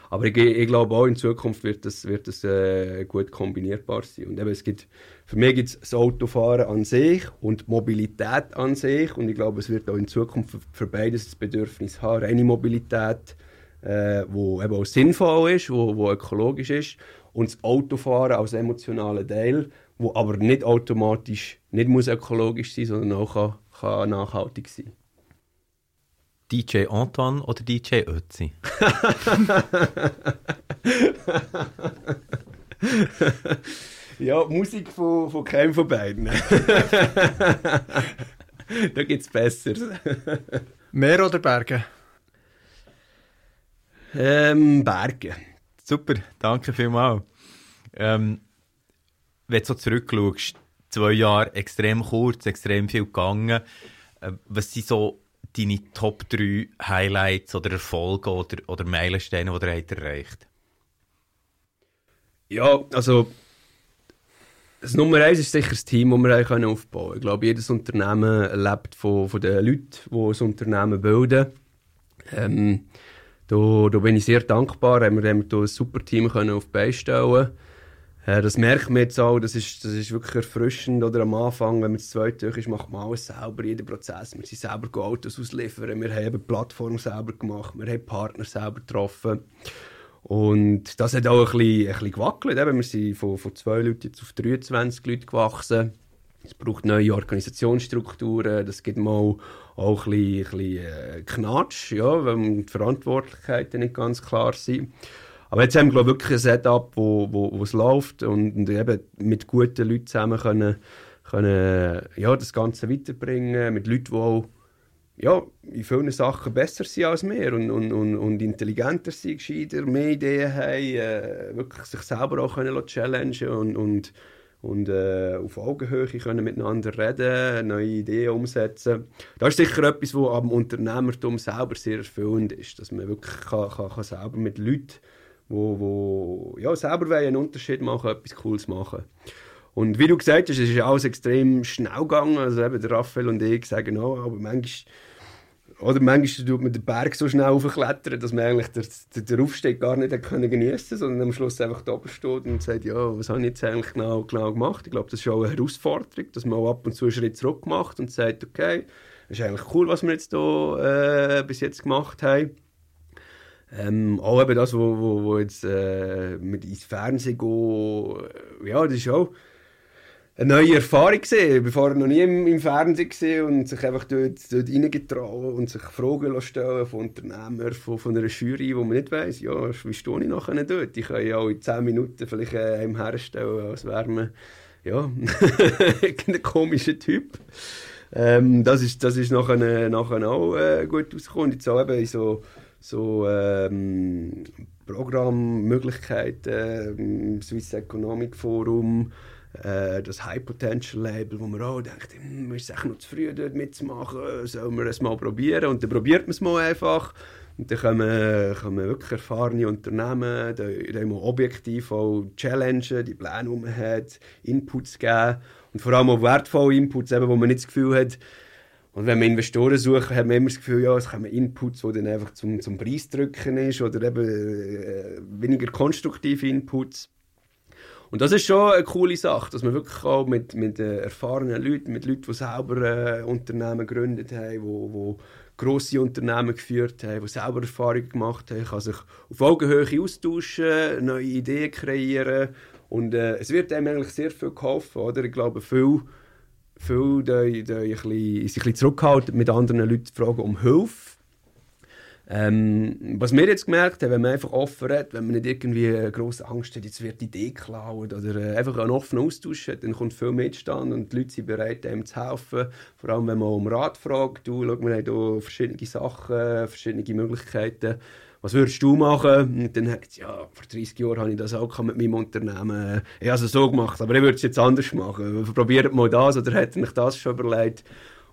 Aber ich, ich, glaube auch in Zukunft wird das, wird das äh, gut kombinierbar sein. Und eben, es gibt, für mich gibt es das Autofahren an sich und Mobilität an sich. Und ich glaube, es wird auch in Zukunft für, für beides das Bedürfnis haben. Reine Mobilität, äh, wo eben auch sinnvoll ist, wo, wo ökologisch ist. Und das Autofahren als emotionaler Teil, wo aber nicht automatisch nicht muss ökologisch sein, sondern auch kann, kann nachhaltig sein. DJ Antoine oder DJ Ötzi? ja, Musik von, von keinem von beiden. da gibt es besser. Meer oder Berge? Ähm, Berge. Super, danke vielmals. Ähm, wenn du so zurückschaust, zwei Jahre extrem kurz, extrem viel gegangen. Äh, was sind so deine Top 3 Highlights oder Erfolge oder, oder Meilensteine, die ihr erreicht Ja, also das Nummer eins ist sicher das Team, das wir aufbauen können. Ich glaube, jedes Unternehmen lebt von, von den Leuten, die das Unternehmen bilden. Ähm, da, da bin ich sehr dankbar, haben wir, haben wir ein super Team können auf die Beine stellen äh, das merkt man jetzt auch, das ist, das ist wirklich erfrischend. Oder am Anfang, wenn man das zweite ist, macht man alles selber, jeden Prozess. Wir sind selber Autos ausliefern, wir haben die Plattform selber gemacht, wir haben Partner selber getroffen. Und das hat auch ein bisschen, ein bisschen gewackelt. Eben. Wir sind von, von zwei Leuten jetzt auf 23 Leute gewachsen. Es braucht neue Organisationsstrukturen, das gibt mal auch ein bisschen, ein bisschen äh, Knatsch, ja, wenn die Verantwortlichkeiten nicht ganz klar sind. Aber jetzt haben wir glaube wirklich ein Setup, wo, wo, wo es läuft und eben mit guten Leuten zusammen können, können ja, das Ganze weiterbringen, mit Leuten, die auch ja, in vielen Sachen besser sind als wir und, und, und, und intelligenter sind, gescheiter, mehr Ideen haben, äh, wirklich sich selber auch können challengen und, und, und äh, auf Augenhöhe können miteinander reden, neue Ideen umsetzen. Das ist sicher etwas, was am Unternehmertum selber sehr erfüllend ist, dass man wirklich kann, kann, kann selber mit Leuten wo, wo ja, selber einen Unterschied machen, etwas Cooles machen. Und wie du gesagt hast, es ist alles extrem schnell gegangen. Also eben der Raphael und ich sagen auch, aber manchmal, oder manchmal tut man den Berg so schnell aufklettern, dass man eigentlich den, den Aufstieg gar nicht können geniessen sondern am Schluss einfach da oben steht und sagt, ja, was habe ich jetzt eigentlich genau, genau gemacht? Ich glaube, das ist auch eine Herausforderung, dass man ab und zu einen Schritt zurück macht und sagt, okay, das ist eigentlich cool, was wir jetzt hier äh, bis jetzt gemacht haben. Ähm, auch eben das, wo, wo, wo jetzt äh, mit ins Fernsehen gehen, ja, das ist auch eine neue Erfahrung gesehen. Ich war noch nie im, im Fernsehen gesehen und sich einfach dort, dort reingetrauen und sich Fragen stellen von Unternehmern, von, von einer Jury, wo man nicht weiss, ja, wie stehe ich nachher dort? Ich kann ja auch in 10 Minuten vielleicht äh, einem herstellen, als wäre man, ja, ein komischer Typ. Ähm, das ist, das ist nachher, nachher auch äh, gut rausgekommen. Jetzt auch eben so so ähm, Programmmöglichkeiten, im Swiss Economic Forum, äh, das High Potential Label, wo man auch denkt, hm, ist es noch zu früh dort mitzumachen, sollen wir es mal probieren? Und dann probiert man es mal einfach. Und dann kommen, kommen wirklich erfahrene Unternehmen, die, die objektiv auch challengen, die Pläne, die man hat, Inputs geben. Und vor allem auch wertvolle Inputs, eben, wo man nicht das Gefühl hat, und wenn wir Investoren suchen, haben wir immer das Gefühl, ja, es kommen Inputs, die dann einfach zum, zum Preis drücken ist oder eben äh, weniger konstruktive Inputs. Und das ist schon eine coole Sache, dass man wirklich auch mit, mit äh, erfahrenen Leuten, mit Leuten, die selber äh, Unternehmen gegründet haben, die wo grosse Unternehmen geführt haben, die selber Erfahrungen gemacht haben, kann sich auf Augenhöhe austauschen, neue Ideen kreieren und äh, es wird einem eigentlich sehr viel geholfen, oder? Ich glaube, viel viele die ein bisschen, zurückhalten, mit anderen Leuten fragen um Hilfe. Ähm, was wir jetzt gemerkt haben, wenn man einfach offen redet, wenn man nicht irgendwie grosse Angst hat, jetzt wird die Idee geklaut oder äh, einfach einen offenen Austausch hat, dann kommt viel Mitstand und die Leute sind bereit, einem zu helfen. Vor allem, wenn man um Rat fragt, du, schau, wir haben hier verschiedene Sachen, verschiedene Möglichkeiten. Was würdest du machen? Und dann sagt ja, vor 30 Jahren habe ich das auch mit meinem Unternehmen. Ich habe es so gemacht, aber ich würde es jetzt anders machen. Probiert mal das oder hätte ich das schon überlegt.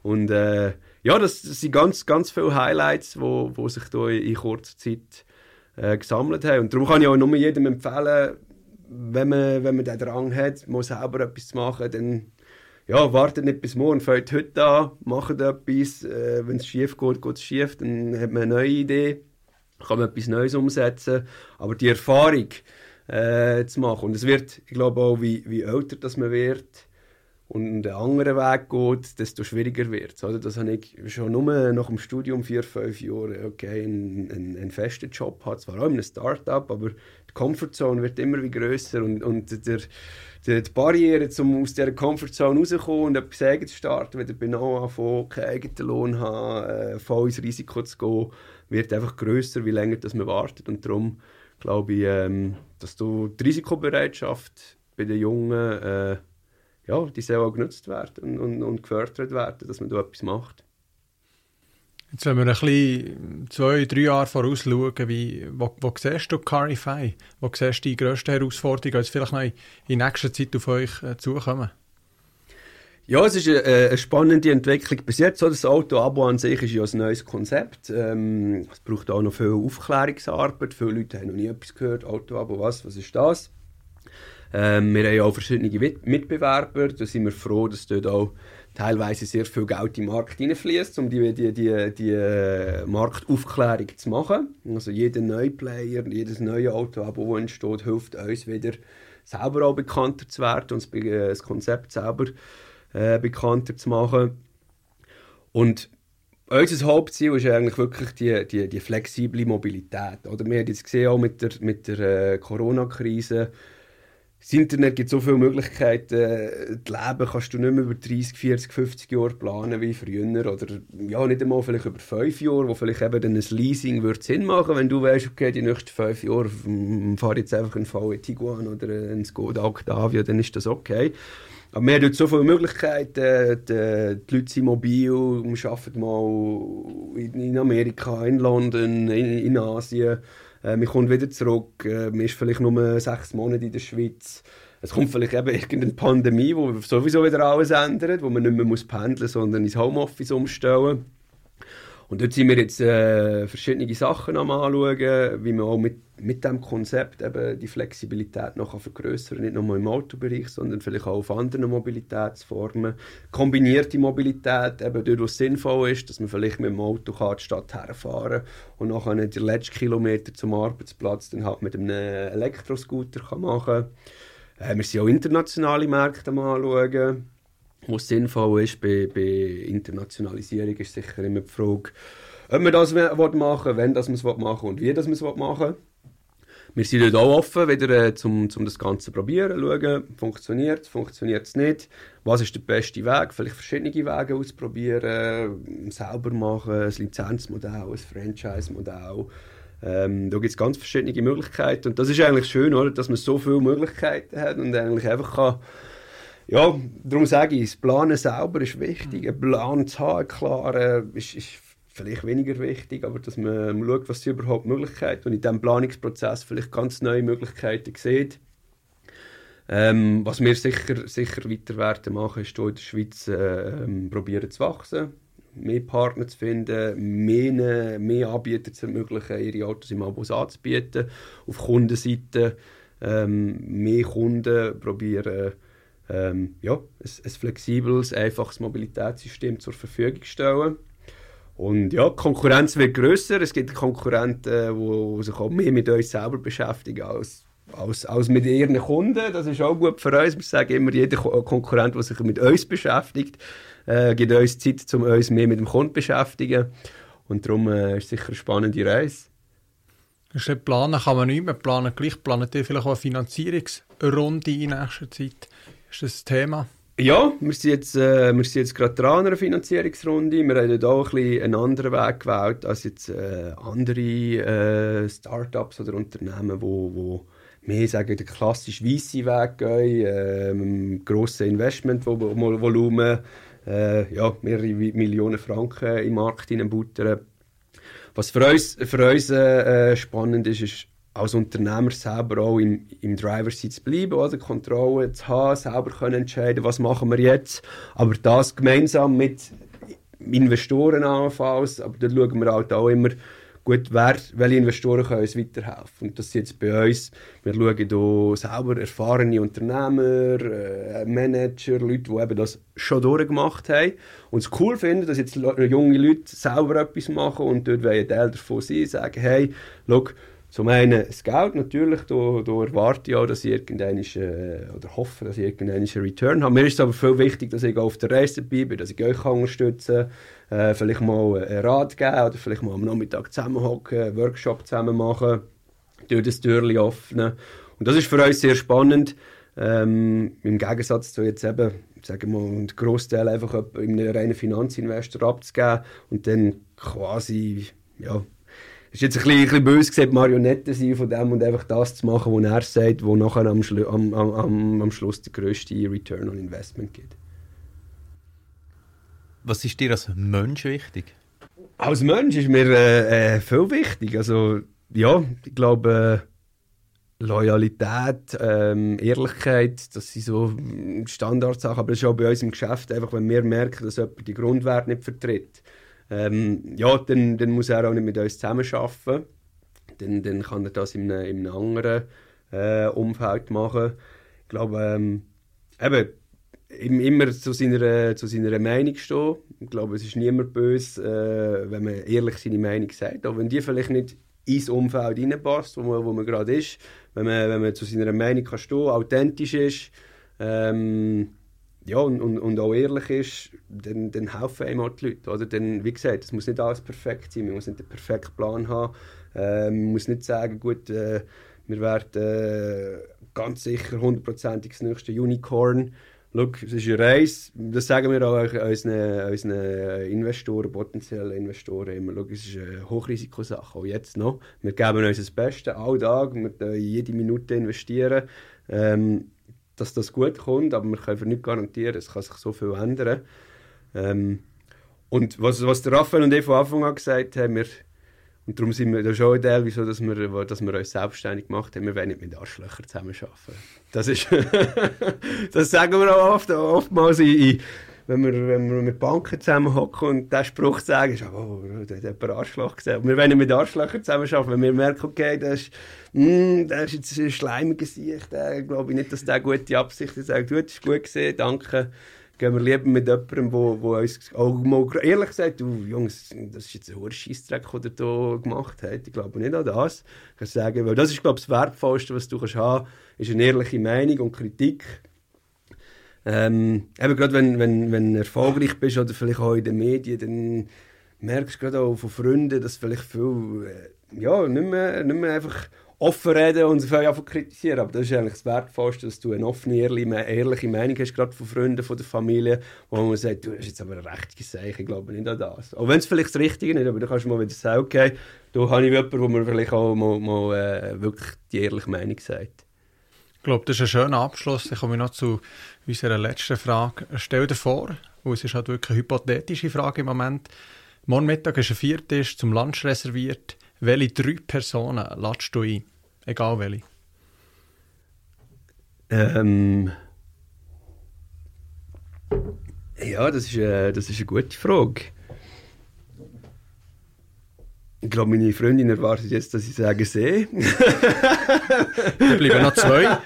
Und äh, ja, das, das, sind ganz, ganz viele Highlights, die wo, wo sich da in, in kurzer Zeit äh, gesammelt haben. Und darum kann ich auch nur jedem empfehlen, wenn man, wenn man den Drang hat, mal selber etwas zu machen, dann ja, wartet nicht bis morgen, fängt heute an, macht etwas. Äh, wenn es schief geht, geht es schief, dann hat man eine neue Idee, kann man etwas Neues umsetzen. Aber die Erfahrung äh, zu machen, und es wird, ich glaube auch, wie, wie älter das man wird, und einen anderen Weg geht, desto schwieriger wird es. Das habe ich schon nur nach dem Studium vier, fünf Jahre okay, einen, einen, einen festen Job hat, zwar auch in einem Start-up, aber die Comfortzone wird immer wie grösser und, und der, der, die Barriere, um aus dieser Comfortzone rauszukommen und etwas eigenes zu starten, wieder genau anfangen, keinen eigenen Lohn haben, äh, voll ins Risiko zu gehen, wird einfach grösser, wie länger das man wartet und darum glaube ich, ähm, dass du die Risikobereitschaft bei den Jungen äh, ja, die soll auch genutzt werden und, und, und gefördert werden, dass man da etwas macht. Jetzt, wenn wir ein bisschen zwei, drei Jahre vorausschauen, wie, wo, wo siehst du Carify? Wo siehst du die grössten Herausforderungen, die vielleicht noch in nächster Zeit auf euch äh, zukommen? Ja, es ist eine, eine, spannende Entwicklung bis jetzt. Das Auto-Abo an sich ist ja ein neues Konzept. Ähm, es braucht auch noch viel Aufklärungsarbeit. Viele Leute haben noch nie etwas gehört. Auto-Abo, was? Was ist das? Ähm, wir haben auch verschiedene Mitbewerber. Da sind wir froh, dass dort auch teilweise sehr viel Geld in den Markt hineinfließt, um die, die, die, die äh, Marktaufklärung zu machen. Also jeder neue Player, jedes neue Auto, das entsteht, hilft uns wieder selber auch bekannter zu werden und äh, das Konzept selber äh, bekannter zu machen. Und unser Hauptziel ist eigentlich wirklich die, die, die flexible Mobilität. Oder wir haben jetzt gesehen, auch mit der, mit der äh, Corona-Krise, das Internet gibt so viele Möglichkeiten. Das Leben kannst du nicht mehr über 30, 40, 50 Jahre planen wie früher. Oder ja, nicht einmal vielleicht über 5 Jahre, wo vielleicht eben dann ein Leasing würde Sinn machen wenn du weißt, okay, die nächsten 5 Jahre fahre ich jetzt einfach einen VW Tiguan oder einen Skoda Octavia, dann ist das okay. Aber wir haben so viele Möglichkeiten. Die, die Leute sind mobil, wir arbeiten mal in Amerika, in London, in, in Asien. Äh, man kommt wieder zurück, äh, man ist vielleicht nur sechs Monate in der Schweiz. Es kommt vielleicht eben irgendeine Pandemie, wo sowieso wieder alles ändert, wo man nicht mehr muss pendeln muss, sondern ins Homeoffice umstellen und dort sind wir jetzt äh, verschiedene Sachen am anschauen, wie man auch mit, mit diesem Konzept eben die Flexibilität noch vergrößern. Nicht nur im Autobereich, sondern vielleicht auch auf anderen Mobilitätsformen. Kombinierte Mobilität, eben dort, wo es sinnvoll ist, dass man vielleicht mit dem Auto kann die Stadt herfahren und nachher den letzten Kilometer zum Arbeitsplatz dann halt mit einem Elektroscooter kann machen kann. Äh, wir sind auch internationale Märkte am anschauen was sinnvoll ist bei, bei Internationalisierung, ist sicher immer die Frage, ob man das machen will, wenn man es machen und wie man es machen will. Wir sind dort auch offen, wieder äh, zum, zum das Ganze zu probieren, schauen, funktioniert es, funktioniert es nicht, was ist der beste Weg, vielleicht verschiedene Wege ausprobieren, selber machen, ein Lizenzmodell, ein Franchise-Modell. Ähm, da gibt es ganz verschiedene Möglichkeiten und das ist eigentlich schön, oder, dass man so viele Möglichkeiten hat und eigentlich einfach kann ja, darum sage ich, das Planen selber ist wichtig. Ein Plan zu haben, klar, äh, ist, ist vielleicht weniger wichtig, aber dass man schaut, was sind überhaupt Möglichkeiten und in diesem Planungsprozess vielleicht ganz neue Möglichkeiten sieht. Ähm, was wir sicher, sicher weiter werden machen, ist hier in der Schweiz äh, probieren zu wachsen, mehr Partner zu finden, mehr, mehr Anbieter zu ermöglichen, ihre Autos im Abos anzubieten. Auf Kundenseite ähm, mehr Kunden probieren ähm, ja, ein, ein, flexibles, einfaches Mobilitätssystem zur Verfügung stellen. Und ja, die Konkurrenz wird grösser. Es gibt Konkurrenten, die äh, sich auch mehr mit uns selber beschäftigen als, als, als mit ihren Kunden. Das ist auch gut für uns. Wir sagen immer, jeder Konkurrent, der sich mit uns beschäftigt, äh, gibt uns Zeit, um uns mehr mit dem Kunden zu beschäftigen. Und darum äh, ist es sicher eine spannende Reise. Planen kann man nicht mehr planen. Gleich planen vielleicht auch eine Finanzierungsrunde in nächster Zeit. Ist das ein Thema? Ja, wir sind jetzt, äh, wir sind jetzt gerade dran an einer Finanzierungsrunde. Wir haben auch ein bisschen einen anderen Weg gewählt als jetzt äh, andere äh, Startups oder Unternehmen, wo, wo mehr sagen, den klassischen weißen Weg gehen, äh, grosse Investmentvolumen, äh, ja, mehrere Millionen Franken im Markt hineinbuttern. Was für uns, für uns äh, spannend ist, ist als Unternehmer selber auch im, im Driver-Seat zu bleiben, oder? Kontrolle zu haben, selber können entscheiden, was machen wir jetzt, aber das gemeinsam mit Investoren anfalls, aber da schauen wir halt auch immer, gut, wer, welche Investoren können uns weiterhelfen. Und das ist jetzt bei uns, wir schauen hier selber erfahrene Unternehmer, äh, Manager, Leute, die eben das schon durchgemacht haben. Und es cool finden, dass jetzt junge Leute selber etwas machen und dort wollen Teil davon sein, sagen, hey, schau, zum einen das Geld natürlich, da, da erwarte ich auch, dass ich irgendeinen, äh, oder hoffe, dass ich irgendeinen Return habe. Mir ist es aber viel wichtig, dass ich auf der Reise dabei bin, dass ich euch unterstützen kann, äh, vielleicht mal einen Rat geben oder vielleicht mal am Nachmittag zusammenhocken, einen Workshop zusammen machen, durch das Türchen öffnen. Und das ist für uns sehr spannend, ähm, im Gegensatz zu jetzt eben, sagen wir mal, einen Großteil einfach in einen reinen Finanzinvestor abzugeben und dann quasi, ja, ist jetzt ein bisschen, ein bisschen böse gesagt, Marionette sein von dem und einfach das zu machen, was er sagt, wo nachher am, Schlu am, am, am Schluss der grösste Return on Investment gibt. Was ist dir als Mensch wichtig? Als Mensch ist mir äh, äh, viel wichtig. Also, ja, ich glaube, äh, Loyalität, ähm, Ehrlichkeit, das sind so Standardsachen. Aber das ist auch bei uns im Geschäft einfach, wenn wir merken, dass jemand die Grundwerte nicht vertritt ähm, ja, dann, dann muss er auch nicht mit uns zusammenarbeiten. Dann, dann kann er das in einem, in einem anderen äh, Umfeld machen. Ich glaube, ähm, eben, immer zu seiner, zu seiner Meinung stehen. Ich glaube, es ist niemand böse, äh, wenn man ehrlich seine Meinung sagt. Auch wenn die vielleicht nicht ins Umfeld reinpasst, wo man, wo man gerade ist. Wenn man, wenn man zu seiner Meinung kann stehen authentisch ist, ähm, ja, und, und, und, auch ehrlich ist, dann, dann helfen einem auch die Leute. Oder? Dann, wie gesagt, es muss nicht alles perfekt sein, man muss nicht den perfekten Plan haben. Äh, man muss nicht sagen, gut, äh, wir werden äh, ganz sicher hundertprozentig das nächste Unicorn. Schau, es ist eine Reise, das sagen wir auch unseren, unseren Investoren, potenziellen Investoren immer. Schau, es ist eine Hochrisikosache, auch jetzt noch. Wir geben uns das Beste, alle Tag, wir jede Minute investieren. Ähm, dass das gut kommt, aber wir können nicht garantieren, es kann sich so viel ändern. Ähm, und was, was der Raphael und ich von Anfang an gesagt haben, wir, und darum sind wir da schon ein Teil, wieso, dass wir, dass wir uns selbstständig gemacht haben, wir wollen nicht mit Arschlöchern zusammenarbeiten. Das ist, das sagen wir auch oft, oftmals in wenn wir, wenn wir mit Banken zusammenhocken und diesen Spruch sagen, ist, oh, da hat jemand Arschloch gesehen. wir wollen mit Arschlöchern zusammenarbeiten, wenn wir merken, okay, das ist, mm, das ist jetzt ein schleimiger Sicht, äh, glaube ich nicht, dass der gute Absichten sagt, gut, ist gut gesehen, danke. Gehen wir lieber mit jemandem, wo, wo uns auch mal ehrlich sagt, du Jungs, das ist jetzt ein hoher Scheissdreck, den ihr hier gemacht habt. Ich glaube nicht an das. Ich kann sagen, weil das ist, glaube ich, das Wertvollste, was du kannst haben kannst, ist eine ehrliche Meinung und Kritik ähm, eben gerade wenn, wenn, wenn du erfolgreich bist oder vielleicht auch in den Medien, dann merkst du gerade auch von Freunden, dass vielleicht viel, äh, ja, nicht mehr, nicht mehr einfach offen reden und sich einfach kritisieren. Aber das ist eigentlich das Wertvollste, dass du eine offene, ehrliche, Meinung hast, gerade von Freunden, von der Familie, wo man sagt, du hast jetzt aber ein rechtes Zeichen, ich glaube nicht an das. Auch wenn es vielleicht das Richtige ist, aber du kannst mal wieder sagen, okay, da habe ich jemanden, wo mir vielleicht auch mal, mal äh, wirklich die ehrliche Meinung sagt. Ich glaube, das ist ein schöner Abschluss. Ich komme noch zu unserer letzten Frage. Stell dir vor, und es ist halt wirklich eine hypothetische Frage im Moment, morgen Mittag ist ein Viertisch zum Lunch reserviert. Welche drei Personen ladest du ein? Egal welche. Ähm... Ja, das ist, äh, das ist eine gute Frage. Ich glaube, meine Freundin erwartet jetzt, dass ich sage See. da bleiben noch zwei.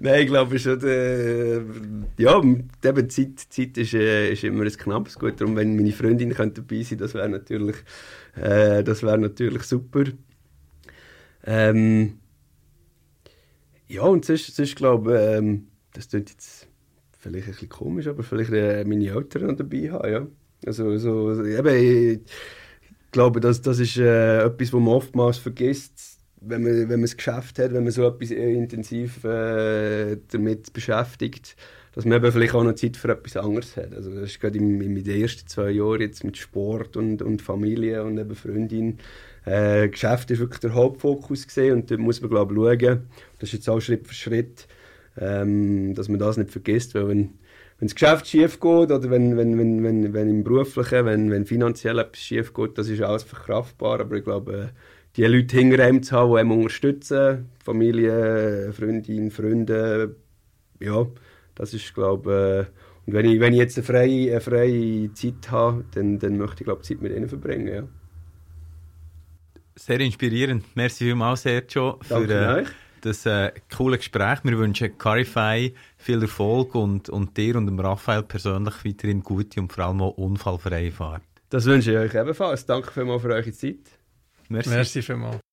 Nein, ich glaube schon, äh, ja, eben Zeit, Zeit ist, äh, ist immer ein knappes Gut. Darum, wenn meine Freundin könnte dabei sein das wäre natürlich, äh, wär natürlich super. Ähm, ja, und sonst, sonst glaube ich, ähm, das klingt jetzt vielleicht ein bisschen komisch, aber vielleicht äh, meine Eltern noch dabei haben, ja. Also, so, eben, ich glaube, das, das ist äh, etwas, was man oftmals vergisst. wenn man, wenn man ein Geschäft hat, wenn man so etwas intensiv äh, damit beschäftigt, dass man eben vielleicht auch noch Zeit für etwas anderes hat. Also das ist gerade in, in den ersten zwei Jahren jetzt mit Sport und, und Familie und eben Freundin. Äh, Geschäft ist wirklich der Hauptfokus gesehen und da muss man glaube ich schauen. Das ist jetzt auch Schritt für Schritt, ähm, dass man das nicht vergisst, weil wenn wenn das Geschäft schief geht oder wenn, wenn, wenn, wenn, wenn im Beruflichen, wenn, wenn finanziell etwas schief geht, das ist alles verkraftbar. Aber ich glaube, die Leute hinter einem zu haben, die einem unterstützen, Familie, Freundin, Freunde, ja, das ist, glaube ich, und wenn ich, wenn ich jetzt eine freie, eine freie Zeit habe, dann, dann möchte ich, glaube Zeit mit ihnen verbringen, ja. Sehr inspirierend. Merci vielmals, Sergio, für äh, das äh, coole Gespräch. Wir wünschen Carify viel Erfolg und, und dir und dem Raphael persönlich weiterhin gute und vor allem auch unfallfreie Fahrt. Das wünsche ich euch ebenfalls. Danke vielmals für eure Zeit. Merci. Merci vielmals.